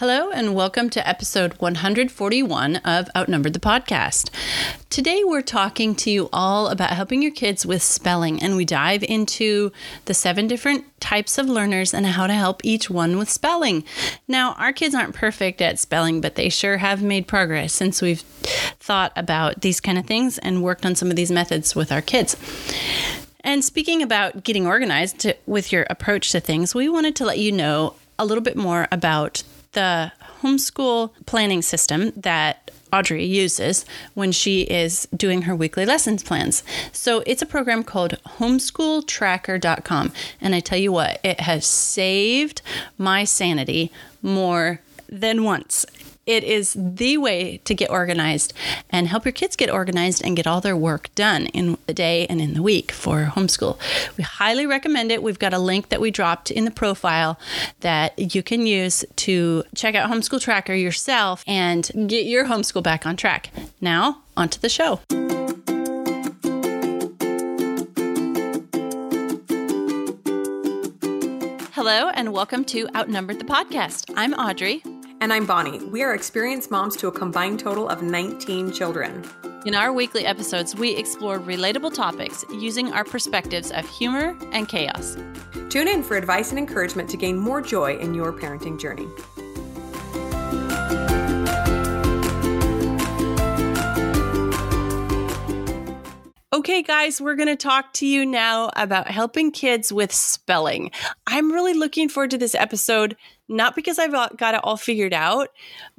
Hello, and welcome to episode 141 of Outnumbered the Podcast. Today, we're talking to you all about helping your kids with spelling, and we dive into the seven different types of learners and how to help each one with spelling. Now, our kids aren't perfect at spelling, but they sure have made progress since we've thought about these kind of things and worked on some of these methods with our kids. And speaking about getting organized to, with your approach to things, we wanted to let you know a little bit more about the homeschool planning system that Audrey uses when she is doing her weekly lessons plans. So it's a program called homeschooltracker.com. And I tell you what, it has saved my sanity more than once. It is the way to get organized and help your kids get organized and get all their work done in the day and in the week for homeschool. We highly recommend it. We've got a link that we dropped in the profile that you can use to check out Homeschool Tracker yourself and get your homeschool back on track. Now, onto the show. Hello, and welcome to Outnumbered the Podcast. I'm Audrey. And I'm Bonnie. We are experienced moms to a combined total of 19 children. In our weekly episodes, we explore relatable topics using our perspectives of humor and chaos. Tune in for advice and encouragement to gain more joy in your parenting journey. Okay, guys, we're going to talk to you now about helping kids with spelling. I'm really looking forward to this episode, not because I've uh, got it all figured out,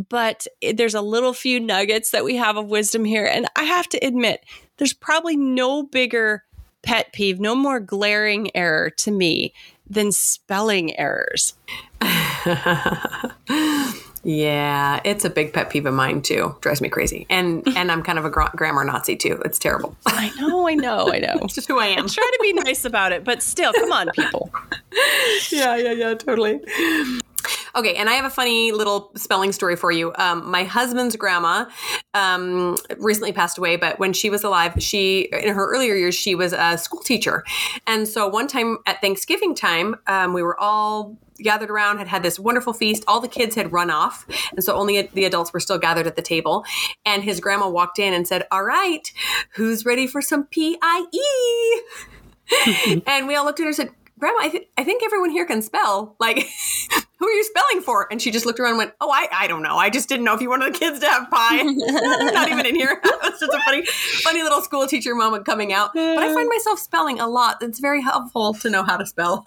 but there's a little few nuggets that we have of wisdom here. And I have to admit, there's probably no bigger pet peeve, no more glaring error to me than spelling errors. Yeah, it's a big pet peeve of mine too. Drives me crazy, and and I'm kind of a gra- grammar Nazi too. It's terrible. I know, I know, I know. it's just who I am. I try to be nice about it, but still, come on, people. yeah, yeah, yeah, totally. Okay, and I have a funny little spelling story for you. Um, my husband's grandma um, recently passed away, but when she was alive, she in her earlier years she was a school teacher, and so one time at Thanksgiving time, um, we were all gathered around, had had this wonderful feast. All the kids had run off, and so only the adults were still gathered at the table. And his grandma walked in and said, "All right, who's ready for some P I E?" and we all looked at her and said, Grandma, I, th- I think everyone here can spell. Like, who are you spelling for? And she just looked around and went, Oh, I, I don't know. I just didn't know if you wanted the kids to have pie. not even in here. It's just a funny, funny little school teacher moment coming out. But I find myself spelling a lot. It's very helpful to know how to spell.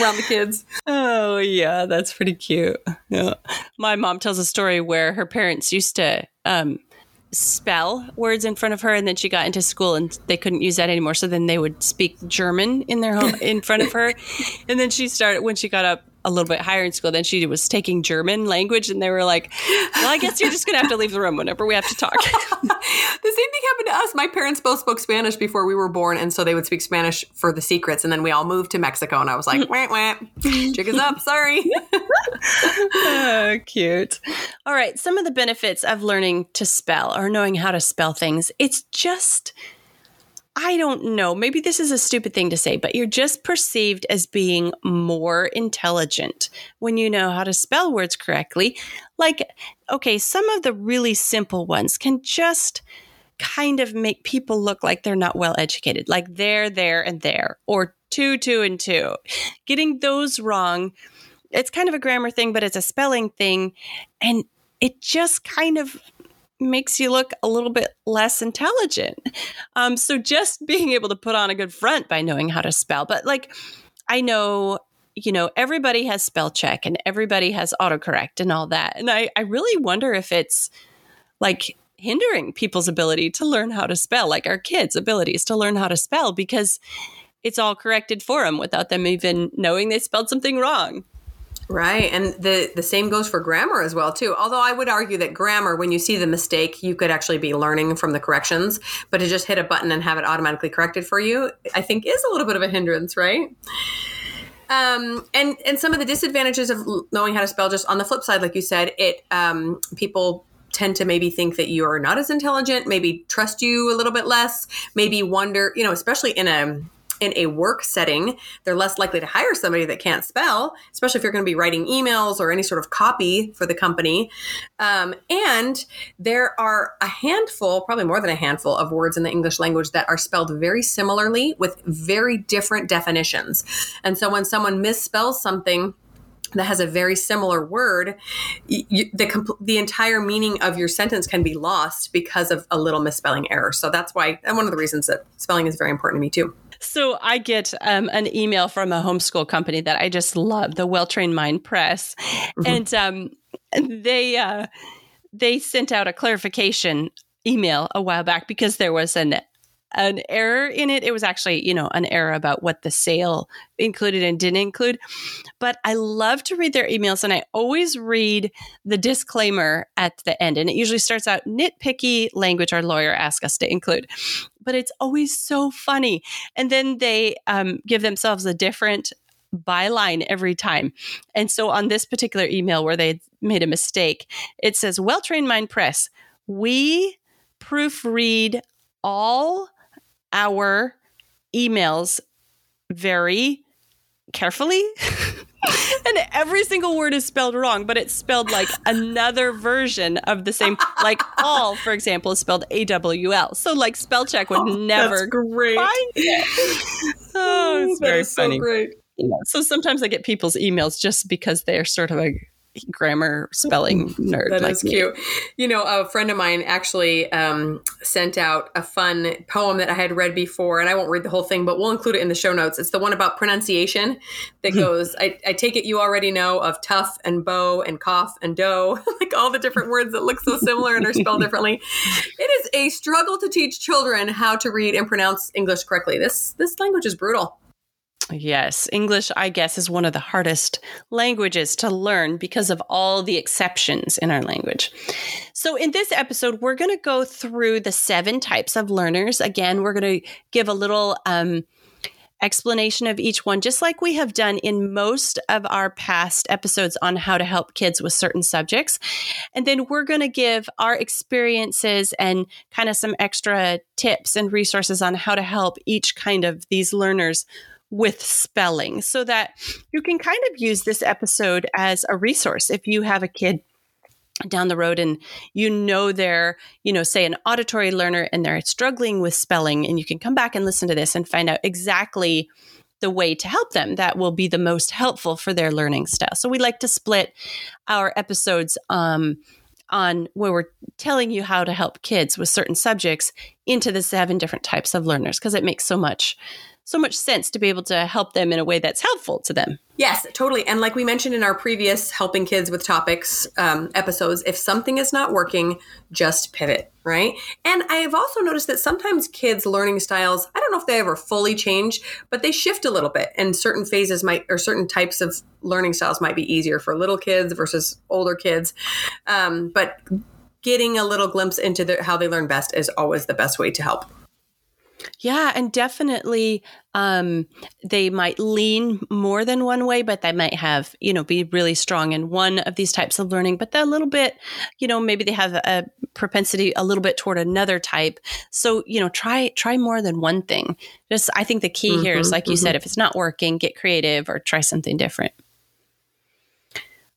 around the kids. Oh yeah, that's pretty cute. Yeah. My mom tells a story where her parents used to um, spell words in front of her and then she got into school and they couldn't use that anymore. So then they would speak german in their home in front of her. And then she started when she got up a little bit higher in school then she was taking german language and they were like well i guess you're just gonna have to leave the room whenever we have to talk. The same thing happened to us. My parents both spoke spanish before we were born and so they would speak spanish for the secrets and then we all moved to mexico and i was like mm-hmm. wah, wah. chick is up. Sorry. Oh, cute. All right some of the benefits of learning to spell or knowing how to spell things it's just I don't know, maybe this is a stupid thing to say, but you're just perceived as being more intelligent when you know how to spell words correctly. Like, okay, some of the really simple ones can just kind of make people look like they're not well educated, like there, there, and there, or two, two, and two. Getting those wrong, it's kind of a grammar thing, but it's a spelling thing. And it just kind of makes you look a little bit less intelligent. Um, so just being able to put on a good front by knowing how to spell. But like, I know, you know, everybody has spell check and everybody has autocorrect and all that. And I, I really wonder if it's like hindering people's ability to learn how to spell, like our kids' abilities to learn how to spell because it's all corrected for them without them even knowing they spelled something wrong. Right. And the the same goes for grammar as well too. Although I would argue that grammar when you see the mistake, you could actually be learning from the corrections, but to just hit a button and have it automatically corrected for you, I think is a little bit of a hindrance, right? Um, and and some of the disadvantages of knowing how to spell just on the flip side like you said, it um, people tend to maybe think that you are not as intelligent, maybe trust you a little bit less, maybe wonder, you know, especially in a in a work setting, they're less likely to hire somebody that can't spell, especially if you're going to be writing emails or any sort of copy for the company. Um, and there are a handful, probably more than a handful, of words in the English language that are spelled very similarly with very different definitions. And so when someone misspells something, that has a very similar word, you, the the entire meaning of your sentence can be lost because of a little misspelling error. So that's why, and one of the reasons that spelling is very important to me too. So I get um, an email from a homeschool company that I just love, the Well Trained Mind Press, mm-hmm. and um, they uh, they sent out a clarification email a while back because there was an an error in it. It was actually, you know, an error about what the sale included and didn't include. But I love to read their emails and I always read the disclaimer at the end. And it usually starts out nitpicky language our lawyer asked us to include but it's always so funny. And then they um, give themselves a different byline every time. And so on this particular email where they made a mistake, it says, Well trained mind press, we proofread all our emails very carefully. and every single word is spelled wrong, but it's spelled like another version of the same. Like all, for example, is spelled A W L. So like spell check would oh, never great. find it. Oh, it's very funny. So great. Yeah. So sometimes I get people's emails just because they're sort of a grammar spelling nerd. That like is cute. You know, a friend of mine actually um, sent out a fun poem that I had read before, and I won't read the whole thing, but we'll include it in the show notes. It's the one about pronunciation that goes, I, I take it you already know of tough and bow and cough and dough, like all the different words that look so similar and are spelled differently. It is a struggle to teach children how to read and pronounce English correctly. This this language is brutal. Yes, English, I guess, is one of the hardest languages to learn because of all the exceptions in our language. So, in this episode, we're going to go through the seven types of learners. Again, we're going to give a little um, explanation of each one, just like we have done in most of our past episodes on how to help kids with certain subjects. And then we're going to give our experiences and kind of some extra tips and resources on how to help each kind of these learners with spelling so that you can kind of use this episode as a resource. If you have a kid down the road and you know they're you know say an auditory learner and they're struggling with spelling and you can come back and listen to this and find out exactly the way to help them that will be the most helpful for their learning style. So we like to split our episodes um, on where we're telling you how to help kids with certain subjects into the seven different types of learners because it makes so much so much sense to be able to help them in a way that's helpful to them. Yes, totally. And like we mentioned in our previous helping kids with topics um, episodes, if something is not working, just pivot, right? And I have also noticed that sometimes kids' learning styles, I don't know if they ever fully change, but they shift a little bit. And certain phases might, or certain types of learning styles might be easier for little kids versus older kids. Um, but getting a little glimpse into the, how they learn best is always the best way to help. Yeah, and definitely um, they might lean more than one way, but they might have, you know, be really strong in one of these types of learning, but they're a little bit, you know, maybe they have a propensity a little bit toward another type. So, you know, try try more than one thing. Just I think the key mm-hmm, here is like mm-hmm. you said, if it's not working, get creative or try something different.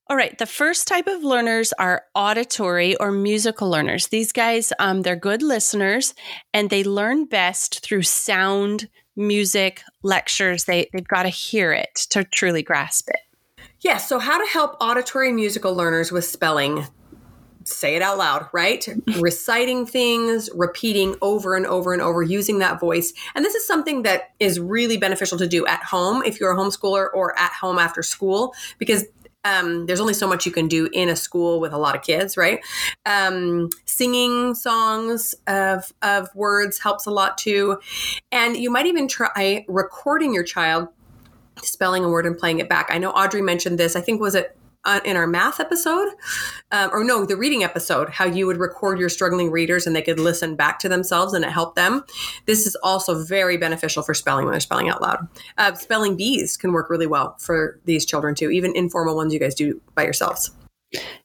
All right, the first type of learners are auditory or musical learners. These guys, um, they're good listeners and they learn best through sound, music, lectures. They, they've got to hear it to truly grasp it. Yeah, so how to help auditory musical learners with spelling? Say it out loud, right? Reciting things, repeating over and over and over, using that voice. And this is something that is really beneficial to do at home if you're a homeschooler or at home after school, because um, there's only so much you can do in a school with a lot of kids, right? Um, singing songs of, of words helps a lot too. And you might even try recording your child spelling a word and playing it back. I know Audrey mentioned this. I think was it uh, in our math episode, um, or no, the reading episode, how you would record your struggling readers and they could listen back to themselves and it helped them. This is also very beneficial for spelling when they're spelling out loud. Uh, spelling bees can work really well for these children too, even informal ones you guys do by yourselves.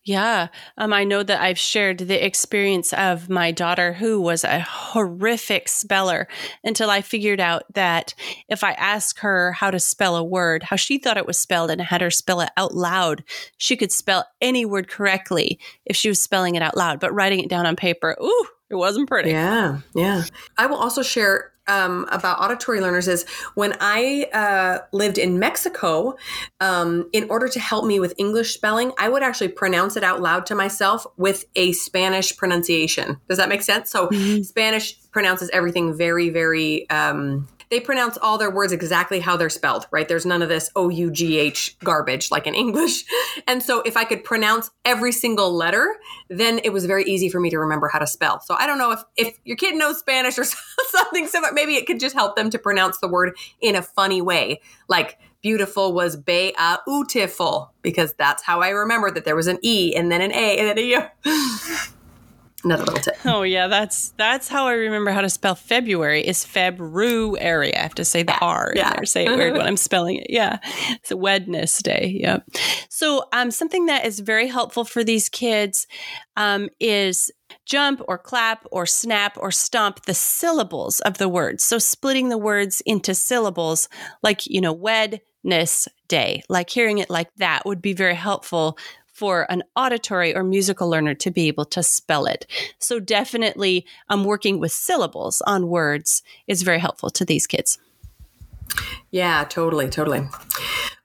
Yeah. Um, I know that I've shared the experience of my daughter who was a horrific speller until I figured out that if I asked her how to spell a word, how she thought it was spelled, and had her spell it out loud, she could spell any word correctly if she was spelling it out loud. But writing it down on paper, ooh, it wasn't pretty. Yeah, yeah. I will also share um, about auditory learners is when I uh, lived in Mexico, um, in order to help me with English spelling, I would actually pronounce it out loud to myself with a Spanish pronunciation. Does that make sense? So mm-hmm. Spanish pronounces everything very, very um, they pronounce all their words exactly how they're spelled, right? There's none of this O U G H garbage like in English. And so if I could pronounce every single letter, then it was very easy for me to remember how to spell. So I don't know if if your kid knows Spanish or something similar, maybe it could just help them to pronounce the word in a funny way. Like beautiful was beautiful because that's how I remember that there was an E and then an A and then a U. another little tip. Oh yeah, that's that's how I remember how to spell February is February. I have to say the yeah. R yeah. there. Say it weird when I'm spelling it. Yeah, it's a Wednesday. Yep. So um, something that is very helpful for these kids um, is jump or clap or snap or stomp the syllables of the words. So splitting the words into syllables, like you know, Wednesday, like hearing it like that would be very helpful for an auditory or musical learner to be able to spell it. So definitely um, working with syllables on words is very helpful to these kids. Yeah, totally, totally.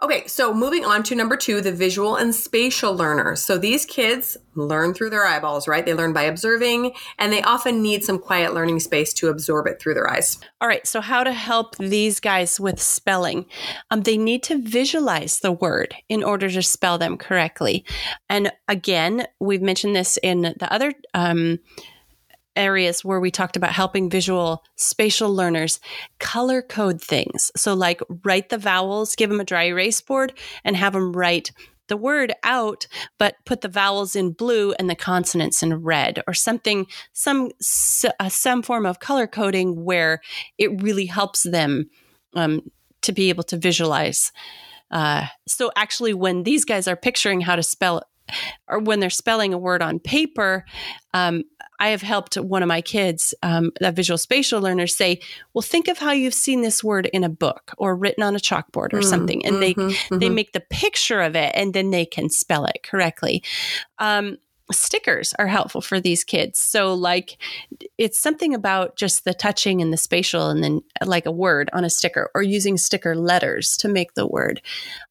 Okay, so moving on to number two, the visual and spatial learners. So these kids learn through their eyeballs, right? They learn by observing, and they often need some quiet learning space to absorb it through their eyes. All right, so how to help these guys with spelling? Um, they need to visualize the word in order to spell them correctly. And again, we've mentioned this in the other. Um, areas where we talked about helping visual spatial learners color code things. So, like write the vowels, give them a dry erase board, and have them write the word out, but put the vowels in blue and the consonants in red, or something, some uh, some form of color coding where it really helps them um, to be able to visualize. Uh, so, actually, when these guys are picturing how to spell or when they're spelling a word on paper, um, I have helped one of my kids, um, that visual spatial learner, say, "Well, think of how you've seen this word in a book or written on a chalkboard or mm, something," and mm-hmm, they mm-hmm. they make the picture of it, and then they can spell it correctly. Um, stickers are helpful for these kids. So, like, it's something about just the touching and the spatial, and then like a word on a sticker, or using sticker letters to make the word.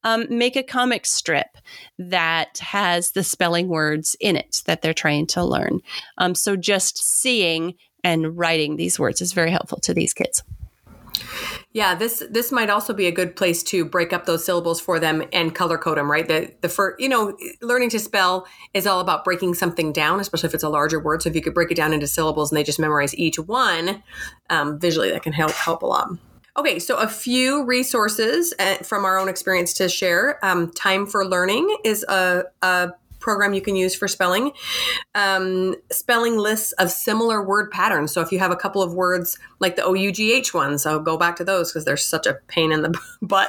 Um, make a comic strip that has the spelling words in it that they're trying to learn. Um, so, just seeing and writing these words is very helpful to these kids. Yeah, this this might also be a good place to break up those syllables for them and color code them. Right, the the first, you know, learning to spell is all about breaking something down, especially if it's a larger word. So if you could break it down into syllables and they just memorize each one um, visually, that can help help a lot. Okay, so a few resources uh, from our own experience to share. Um, Time for Learning is a, a program you can use for spelling. Um, spelling lists of similar word patterns. So if you have a couple of words like the OUGH ones, I'll go back to those because they're such a pain in the butt.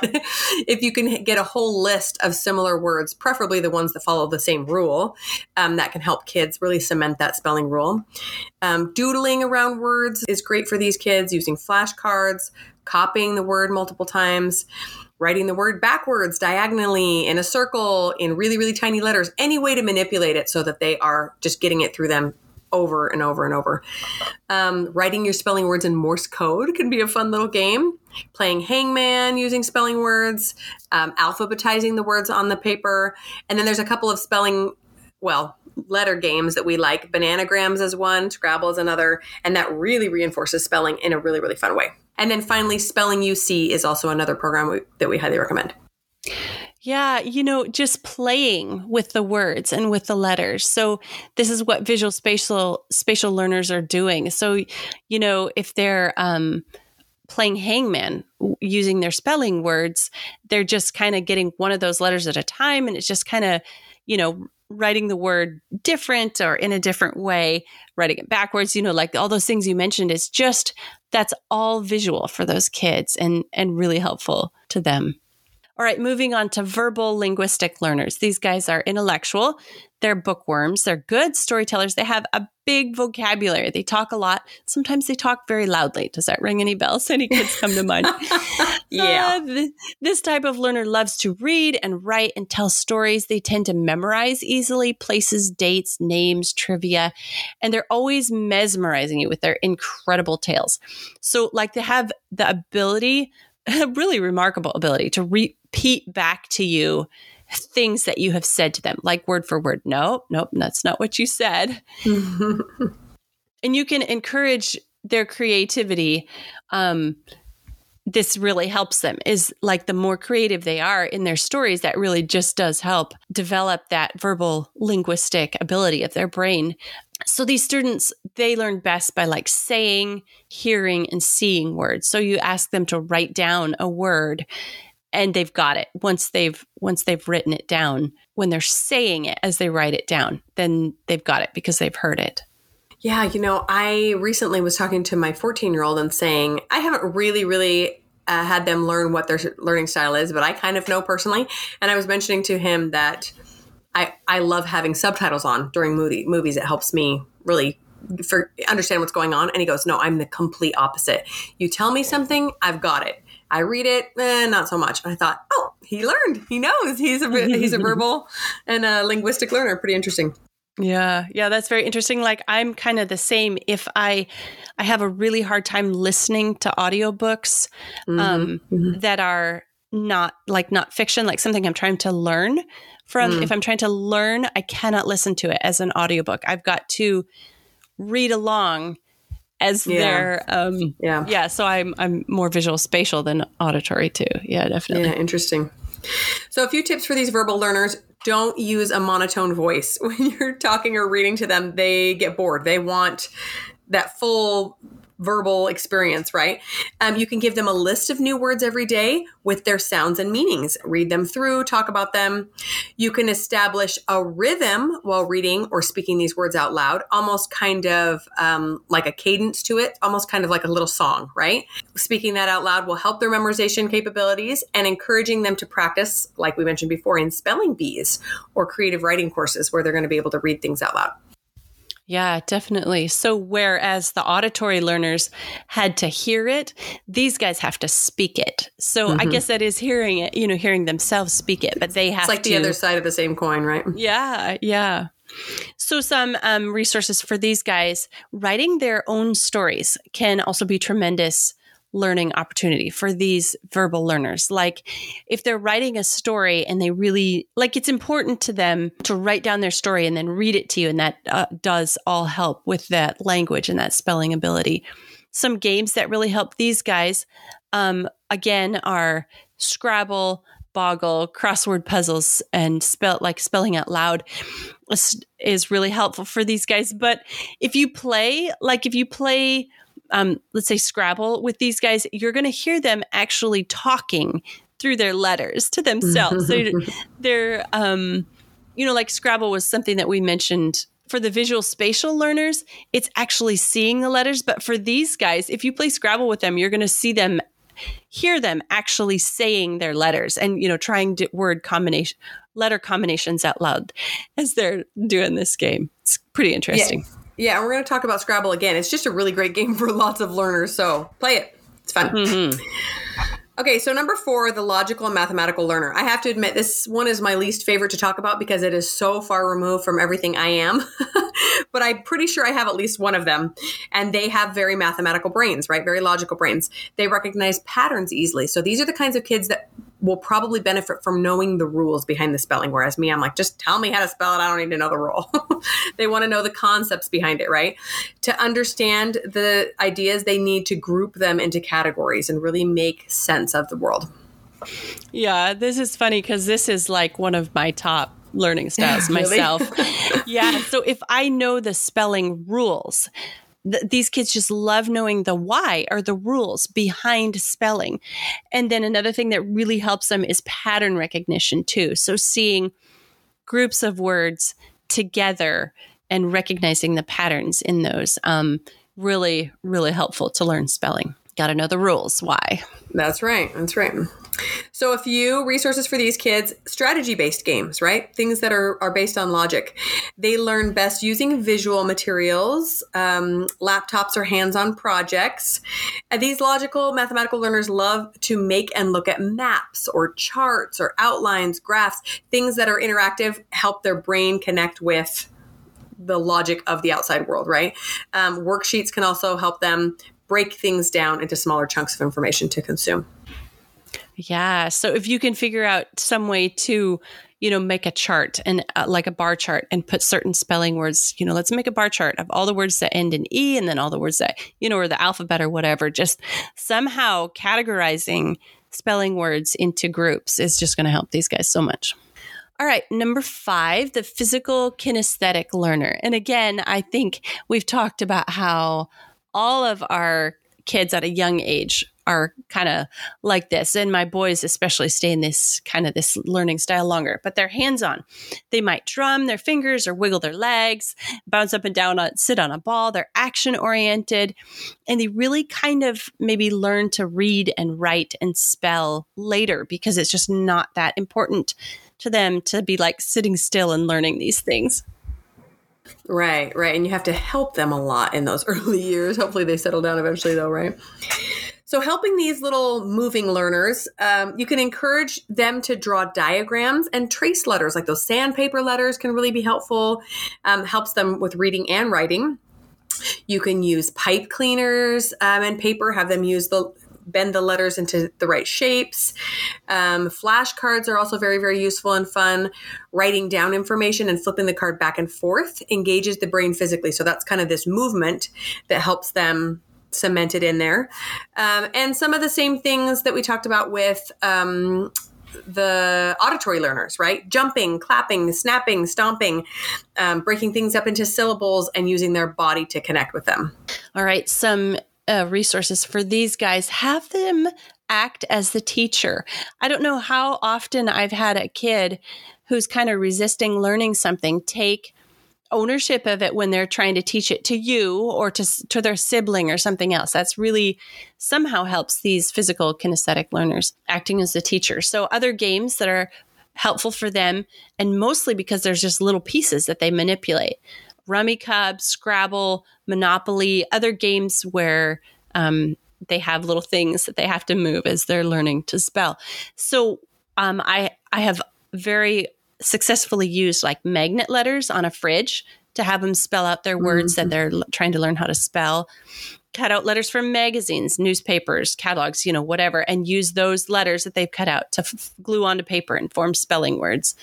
if you can get a whole list of similar words, preferably the ones that follow the same rule, um, that can help kids really cement that spelling rule. Um, doodling around words is great for these kids using flashcards, copying the word multiple times writing the word backwards, diagonally, in a circle, in really, really tiny letters, any way to manipulate it so that they are just getting it through them over and over and over. Um, writing your spelling words in Morse code can be a fun little game. Playing hangman using spelling words, um, alphabetizing the words on the paper. And then there's a couple of spelling, well, letter games that we like. Bananagrams is one, Scrabble is another, and that really reinforces spelling in a really, really fun way. And then finally, Spelling You See is also another program we, that we highly recommend. Yeah, you know, just playing with the words and with the letters. So this is what visual spatial spatial learners are doing. So, you know, if they're um, playing hangman using their spelling words, they're just kind of getting one of those letters at a time, and it's just kind of, you know, writing the word different or in a different way, writing it backwards, you know, like all those things you mentioned is just that's all visual for those kids and and really helpful to them. All right, moving on to verbal linguistic learners. These guys are intellectual. They're bookworms. They're good storytellers. They have a big vocabulary. They talk a lot. Sometimes they talk very loudly. Does that ring any bells? Any kids come to mind? yeah. Uh, th- this type of learner loves to read and write and tell stories. They tend to memorize easily places, dates, names, trivia, and they're always mesmerizing you with their incredible tales. So, like, they have the ability, a really remarkable ability to repeat back to you things that you have said to them, like word for word. Nope, nope, that's not what you said. and you can encourage their creativity. Um, this really helps them is like the more creative they are in their stories that really just does help develop that verbal linguistic ability of their brain so these students they learn best by like saying hearing and seeing words so you ask them to write down a word and they've got it. Once they've once they've written it down when they're saying it as they write it down then they've got it because they've heard it. Yeah you know i recently was talking to my 14 year old and saying i haven't really really uh, had them learn what their learning style is but i kind of know personally. And i was mentioning to him that i i love having subtitles on during movie movies. It helps me really for understand what's going on. And he goes no i'm the complete opposite. You tell me something i've got it I read it, eh, not so much. And I thought, oh, he learned. He knows. He's a he's a verbal and a linguistic learner. Pretty interesting. Yeah, yeah, that's very interesting. Like I'm kind of the same. If I I have a really hard time listening to audiobooks mm-hmm. Um, mm-hmm. that are not like not fiction, like something I'm trying to learn from. Mm. If I'm trying to learn, I cannot listen to it as an audiobook. I've got to read along as yeah. their um yeah. yeah so i'm i'm more visual spatial than auditory too. Yeah definitely. Yeah interesting. So a few tips for these verbal learners. Don't use a monotone voice. When you're talking or reading to them they get bored. They want that full verbal experience, right? Um, you can give them a list of new words every day with their sounds and meanings. Read them through, talk about them. You can establish a rhythm while reading or speaking these words out loud, almost kind of um, like a cadence to it, almost kind of like a little song, right? Speaking that out loud will help their memorization capabilities and encouraging them to practice, like we mentioned before, in spelling bees or creative writing courses where they're going to be able to read things out loud. Yeah, definitely. So, whereas the auditory learners had to hear it, these guys have to speak it. So, mm-hmm. I guess that is hearing it, you know, hearing themselves speak it, but they have it's like to, the other side of the same coin, right? Yeah, yeah. So, some um, resources for these guys writing their own stories can also be tremendous learning opportunity for these verbal learners. Like if they're writing a story and they really like it's important to them to write down their story and then read it to you and that uh, does all help with that language and that spelling ability. Some games that really help these guys um, again are Scrabble, Boggle, crossword puzzles, and spell like spelling out loud is really helpful for these guys. But if you play, like if you play um, let's say Scrabble with these guys, you're going to hear them actually talking through their letters to themselves. so they're, um, you know, like Scrabble was something that we mentioned for the visual spatial learners. It's actually seeing the letters, but for these guys, if you play Scrabble with them, you're going to see them hear them actually saying their letters and you know trying to word combination letter combinations out loud as they're doing this game it's pretty interesting yeah. Yeah, and we're going to talk about Scrabble again. It's just a really great game for lots of learners, so play it. It's fun. Mm-hmm. Okay, so number four, the logical and mathematical learner. I have to admit, this one is my least favorite to talk about because it is so far removed from everything I am. but I'm pretty sure I have at least one of them. And they have very mathematical brains, right? Very logical brains. They recognize patterns easily. So these are the kinds of kids that will probably benefit from knowing the rules behind the spelling. Whereas me, I'm like, just tell me how to spell it. I don't need to know the rule. they want to know the concepts behind it, right? To understand the ideas, they need to group them into categories and really make sense of the world. Yeah, this is funny because this is like one of my top learning styles myself. yeah. So if I know the spelling rules, th- these kids just love knowing the why or the rules behind spelling. And then another thing that really helps them is pattern recognition too. So seeing groups of words together and recognizing the patterns in those um, really really helpful to learn spelling Got to know the rules. Why? That's right. That's right. So, a few resources for these kids strategy based games, right? Things that are, are based on logic. They learn best using visual materials, um, laptops, or hands on projects. And these logical mathematical learners love to make and look at maps or charts or outlines, graphs, things that are interactive, help their brain connect with the logic of the outside world, right? Um, worksheets can also help them break things down into smaller chunks of information to consume. Yeah. So if you can figure out some way to, you know, make a chart and uh, like a bar chart and put certain spelling words, you know, let's make a bar chart of all the words that end in E and then all the words that, you know, or the alphabet or whatever, just somehow categorizing spelling words into groups is just going to help these guys so much. All right, number five, the physical kinesthetic learner. And again, I think we've talked about how all of our kids at a young age are kind of like this. And my boys especially stay in this kind of this learning style longer but they're hands-on. They might drum their fingers or wiggle their legs bounce up and down on, sit on a ball. They're action oriented and they really kind of maybe learn to read and write and spell later because it's just not that important to them to be like sitting still and learning these things Right, right. And you have to help them a lot in those early years. Hopefully, they settle down eventually, though, right? So, helping these little moving learners, um, you can encourage them to draw diagrams and trace letters, like those sandpaper letters can really be helpful. Um, helps them with reading and writing. You can use pipe cleaners um, and paper, have them use the bend the letters into the right shapes. Um, flashcards are also very, very useful and fun. Writing down information and flipping the card back and forth engages the brain physically. So that's kind of this movement that helps them cemented in there. Um, and some of the same things that we talked about with um, the auditory learners, right? Jumping, clapping, snapping, stomping, um, breaking things up into syllables and using their body to connect with them. All right. Some uh, resources for these guys. Have them act as the teacher. I don't know how often I've had a kid who's kind of resisting learning something take ownership of it when they're trying to teach it to you or to, to their sibling or something else. That's really somehow helps these physical kinesthetic learners acting as the teacher. So, other games that are helpful for them, and mostly because there's just little pieces that they manipulate Rummikub, Scrabble, Monopoly, other games where um, they have little things that they have to move as they're learning to spell. So, um, I, I have very successfully used like magnet letters on a fridge to have them spell out their words mm-hmm. that they're trying to learn how to spell cut out letters from magazines newspapers catalogs you know whatever and use those letters that they've cut out to f- glue onto paper and form spelling words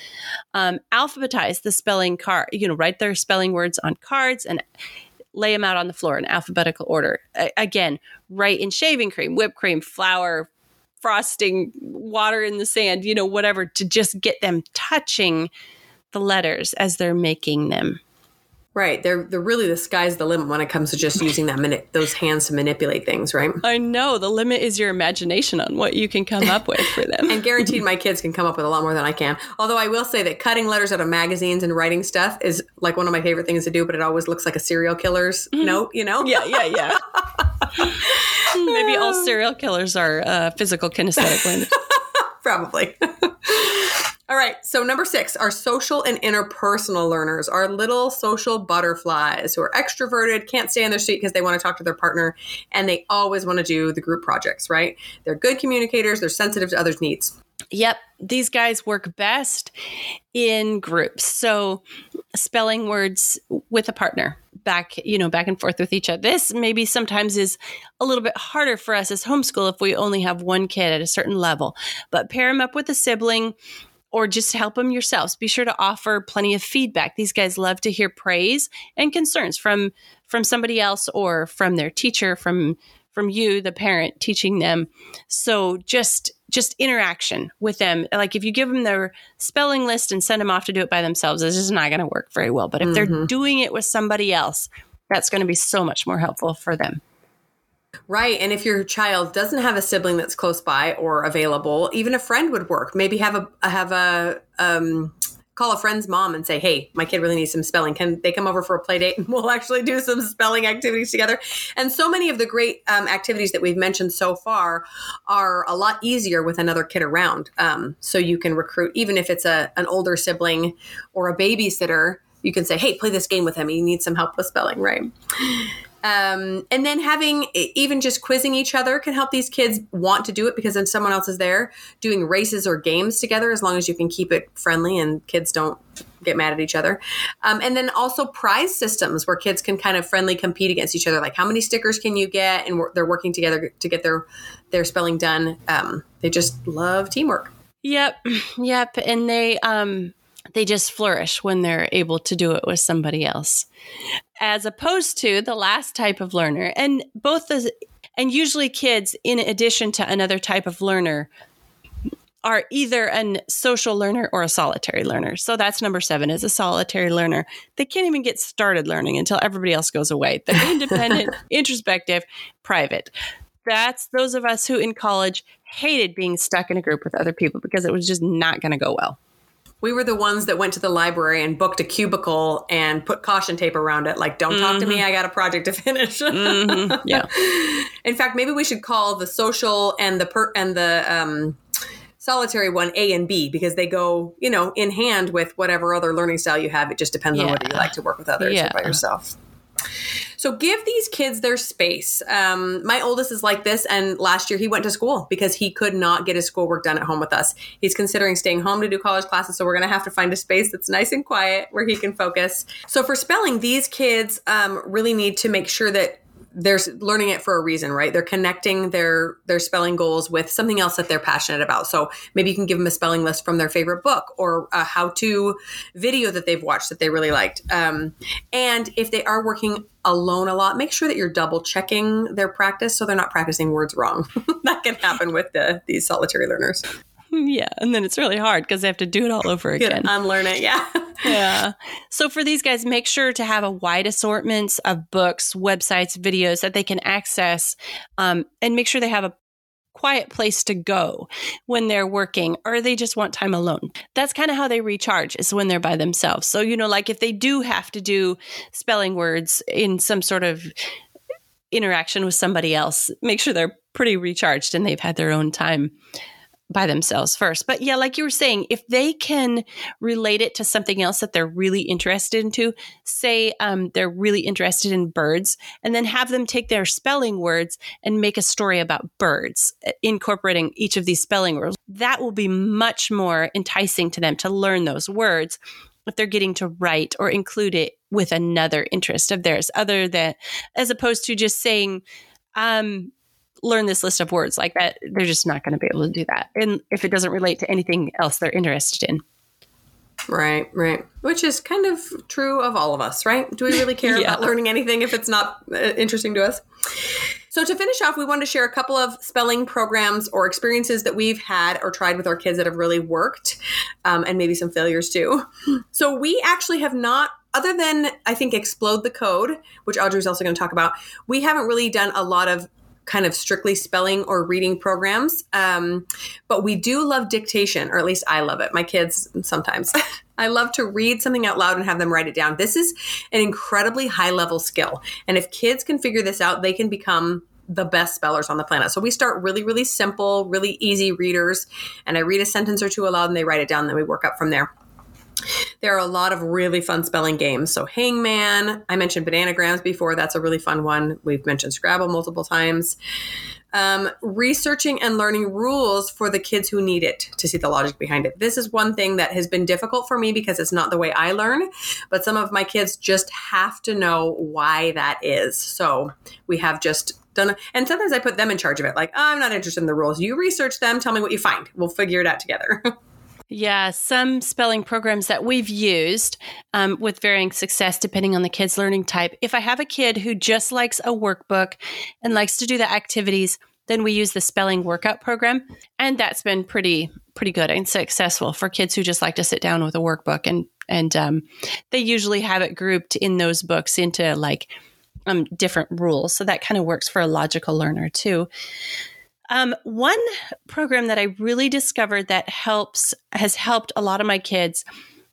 um, alphabetize the spelling card you know write their spelling words on cards and lay them out on the floor in alphabetical order a- again write in shaving cream whipped cream flour frosting, water in the sand, you know, whatever, to just get them touching the letters as they're making them. Right. They're they're really the sky's the limit when it comes to just using that mani- those hands to manipulate things, right? I know. The limit is your imagination on what you can come up with for them. and guaranteed my kids can come up with a lot more than I can. Although I will say that cutting letters out of magazines and writing stuff is like one of my favorite things to do, but it always looks like a serial killer's mm-hmm. note, you know? Yeah, yeah, yeah. Maybe all serial killers are uh, physical kinesthetic learners. Probably. All right. So, number six are social and interpersonal learners, are little social butterflies who are extroverted, can't stay in their seat because they want to talk to their partner, and they always want to do the group projects, right? They're good communicators, they're sensitive to others' needs. Yep. These guys work best in groups. So, spelling words with a partner back, you know, back and forth with each other. This maybe sometimes is a little bit harder for us as homeschool if we only have one kid at a certain level. But pair them up with a sibling or just help them yourselves. Be sure to offer plenty of feedback. These guys love to hear praise and concerns from from somebody else or from their teacher, from from you, the parent, teaching them. So just just interaction with them. Like if you give them their spelling list and send them off to do it by themselves, this is not going to work very well. But if mm-hmm. they're doing it with somebody else, that's going to be so much more helpful for them. Right. And if your child doesn't have a sibling that's close by or available, even a friend would work. Maybe have a have a um, call a friend's mom and say, "Hey, my kid really needs some spelling. Can they come over for a play date and we'll actually do some spelling activities together?" And so many of the great um, activities that we've mentioned so far are a lot easier with another kid around. Um, so you can recruit, even if it's a an older sibling or a babysitter. You can say, "Hey, play this game with him. He needs some help with spelling." Right. Um, and then having even just quizzing each other can help these kids want to do it because then someone else is there doing races or games together as long as you can keep it friendly and kids don't get mad at each other. Um, and then also prize systems where kids can kind of friendly compete against each other. Like how many stickers can you get? And they're working together to get their, their spelling done. Um, they just love teamwork. Yep. Yep. And they, um, they just flourish when they're able to do it with somebody else as opposed to the last type of learner and both the and usually kids in addition to another type of learner are either a social learner or a solitary learner. So that's number seven is a solitary learner. They can't even get started learning until everybody else goes away. They're independent, introspective, private. That's those of us who in college hated being stuck in a group with other people because it was just not going to go well we were the ones that went to the library and booked a cubicle and put caution tape around it like don't mm-hmm. talk to me mm-hmm. i got a project to finish mm-hmm. yeah in fact maybe we should call the social and the per and the um, solitary one a and b because they go you know in hand with whatever other learning style you have it just depends yeah. on whether you like to work with others yeah. or by yourself so give these kids their space. Um, my oldest is like this, and last year he went to school because he could not get his schoolwork done at home with us. He's considering staying home to do college classes, so we're going to have to find a space that's nice and quiet where he can focus. So for spelling, these kids um, really need to make sure that they're learning it for a reason, right? They're connecting their their spelling goals with something else that they're passionate about. So maybe you can give them a spelling list from their favorite book or a how-to video that they've watched that they really liked. Um, and if they are working alone a lot, make sure that you're double checking their practice so they're not practicing words wrong. that can happen with the, these solitary learners. Yeah, and then it's really hard because they have to do it all over again. Unlearn it, yeah. yeah. So for these guys, make sure to have a wide assortment of books, websites, videos that they can access, um, and make sure they have a quiet place to go when they're working or they just want time alone. That's kind of how they recharge is when they're by themselves. So, you know, like if they do have to do spelling words in some sort of interaction with somebody else, make sure they're pretty recharged and they've had their own time by themselves first. But yeah, like you were saying, if they can relate it to something else that they're really interested into, say um, they're really interested in birds, and then have them take their spelling words and make a story about birds, uh, incorporating each of these spelling words, that will be much more enticing to them to learn those words if they're getting to write or include it with another interest of theirs, other than as opposed to just saying, um, learn this list of words like that they're just not going to be able to do that. And if it doesn't relate to anything else they're interested in. Right right. Which is kind of true of all of us right? Do we really care yeah. about learning anything if it's not uh, interesting to us? So to finish off we wanted to share a couple of spelling programs or experiences that we've had or tried with our kids that have really worked um, and maybe some failures too. So we actually have not other than I think explode the code, which Audrey's also going to talk about, we haven't really done a lot of kind of strictly spelling or reading programs. Um, but we do love dictation, or at least I love it. My kids sometimes. I love to read something out loud and have them write it down. This is an incredibly high level skill. And if kids can figure this out, they can become the best spellers on the planet. So we start really, really simple, really easy readers. And I read a sentence or two aloud and they write it down. Then we work up from there. There are a lot of really fun spelling games. So, Hangman, I mentioned Bananagrams before. That's a really fun one. We've mentioned Scrabble multiple times. Um, researching and learning rules for the kids who need it to see the logic behind it. This is one thing that has been difficult for me because it's not the way I learn, but some of my kids just have to know why that is. So, we have just done, and sometimes I put them in charge of it. Like, oh, I'm not interested in the rules. You research them, tell me what you find. We'll figure it out together. Yeah, some spelling programs that we've used um, with varying success depending on the kid's learning type. If I have a kid who just likes a workbook and likes to do the activities, then we use the spelling workout program, and that's been pretty pretty good and successful for kids who just like to sit down with a workbook and and um, they usually have it grouped in those books into like um, different rules, so that kind of works for a logical learner too. Um, one program that I really discovered that helps has helped a lot of my kids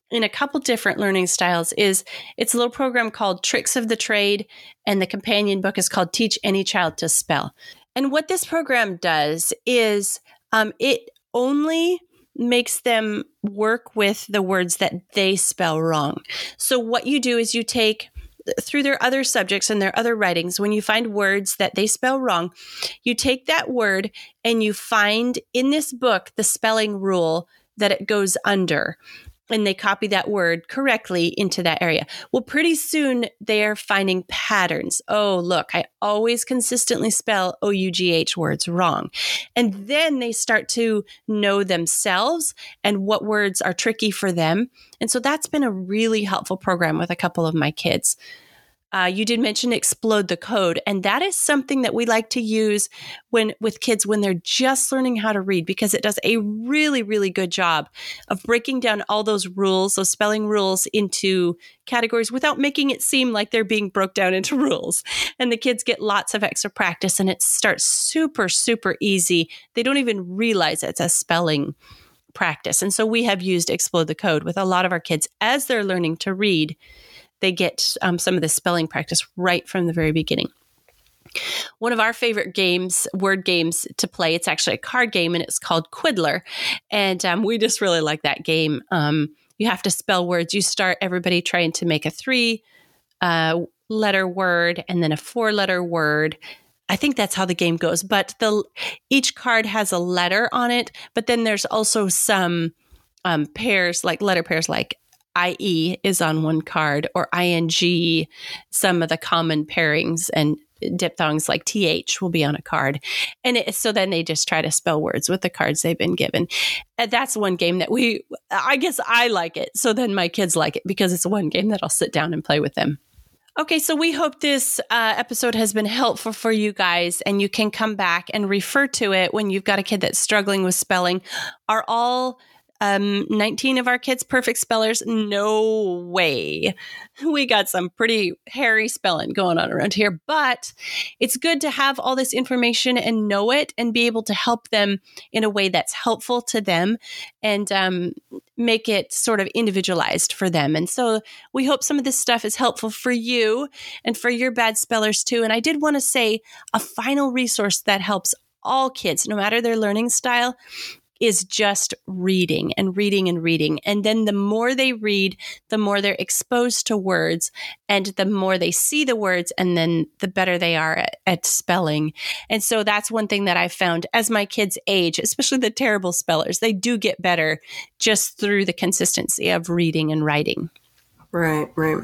in a couple different learning styles is it's a little program called Tricks of the Trade, and the companion book is called Teach Any Child to Spell. And what this program does is um, it only makes them work with the words that they spell wrong. So, what you do is you take through their other subjects and their other writings, when you find words that they spell wrong, you take that word and you find in this book the spelling rule that it goes under and they copy that word correctly into that area. Well, pretty soon they are finding patterns. Oh, look, I always consistently spell O U G H words wrong. And then they start to know themselves and what words are tricky for them. And so that's been a really helpful program with a couple of my kids. Uh, you did mention explode the code, and that is something that we like to use when with kids when they're just learning how to read because it does a really, really good job of breaking down all those rules, those spelling rules, into categories without making it seem like they're being broke down into rules. And the kids get lots of extra practice, and it starts super, super easy. They don't even realize it's a spelling practice, and so we have used explode the code with a lot of our kids as they're learning to read they get um, some of the spelling practice right from the very beginning. One of our favorite games, word games to play, it's actually a card game and it's called Quiddler. And um, we just really like that game. Um, you have to spell words. You start everybody trying to make a three uh, letter word and then a four letter word. I think that's how the game goes. But the each card has a letter on it, but then there's also some um, pairs, like letter pairs, like IE is on one card or ING, some of the common pairings and diphthongs like TH will be on a card. And it, so then they just try to spell words with the cards they've been given. And that's one game that we, I guess I like it. So then my kids like it because it's one game that I'll sit down and play with them. Okay, so we hope this uh, episode has been helpful for you guys, and you can come back and refer to it when you've got a kid that's struggling with spelling. Are all um, 19 of our kids perfect spellers? No way. We got some pretty hairy spelling going on around here, but it's good to have all this information and know it and be able to help them in a way that's helpful to them and um, make it sort of individualized for them. And so we hope some of this stuff is helpful for you and for your bad spellers too. And I did want to say a final resource that helps all kids, no matter their learning style, is just reading and reading and reading. And then the more they read, the more they're exposed to words and the more they see the words and then the better they are at, at spelling. And so that's one thing that I found as my kids age, especially the terrible spellers, they do get better just through the consistency of reading and writing. Right, right.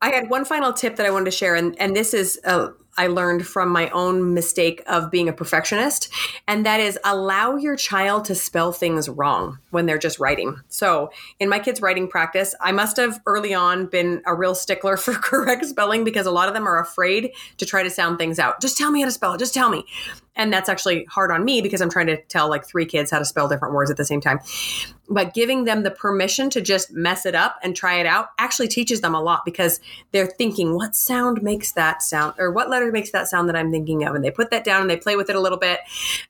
I had one final tip that I wanted to share, and, and this is uh, I learned from my own mistake of being a perfectionist, and that is allow your child to spell things wrong when they're just writing. So, in my kids' writing practice, I must have early on been a real stickler for correct spelling because a lot of them are afraid to try to sound things out. Just tell me how to spell it, just tell me. And that's actually hard on me because I'm trying to tell like three kids how to spell different words at the same time. But giving them the permission to just mess it up and try it out actually teaches them a lot because they're thinking, what sound makes that sound, or what letter makes that sound that I'm thinking of? And they put that down and they play with it a little bit.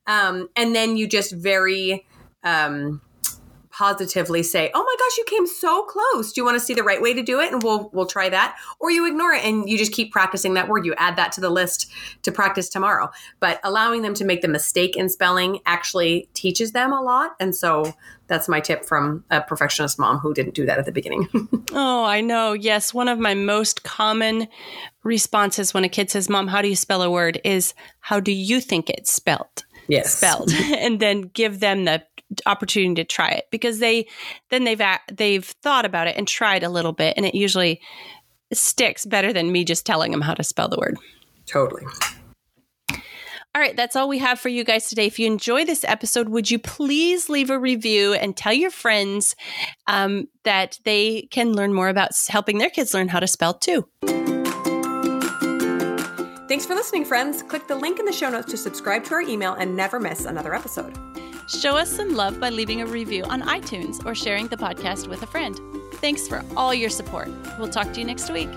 Um, and then you just very, um, positively say, "Oh my gosh, you came so close. Do you want to see the right way to do it?" And we'll we'll try that. Or you ignore it and you just keep practicing that word. You add that to the list to practice tomorrow. But allowing them to make the mistake in spelling actually teaches them a lot. And so that's my tip from a perfectionist mom who didn't do that at the beginning. oh, I know. Yes, one of my most common responses when a kid says, "Mom, how do you spell a word?" is, "How do you think it's spelled?" Yes. Spelled, and then give them the opportunity to try it because they then they've they've thought about it and tried a little bit and it usually sticks better than me just telling them how to spell the word. Totally. All right, that's all we have for you guys today. If you enjoy this episode, would you please leave a review and tell your friends um, that they can learn more about helping their kids learn how to spell too? Thanks for listening, friends. Click the link in the show notes to subscribe to our email and never miss another episode. Show us some love by leaving a review on iTunes or sharing the podcast with a friend. Thanks for all your support. We'll talk to you next week.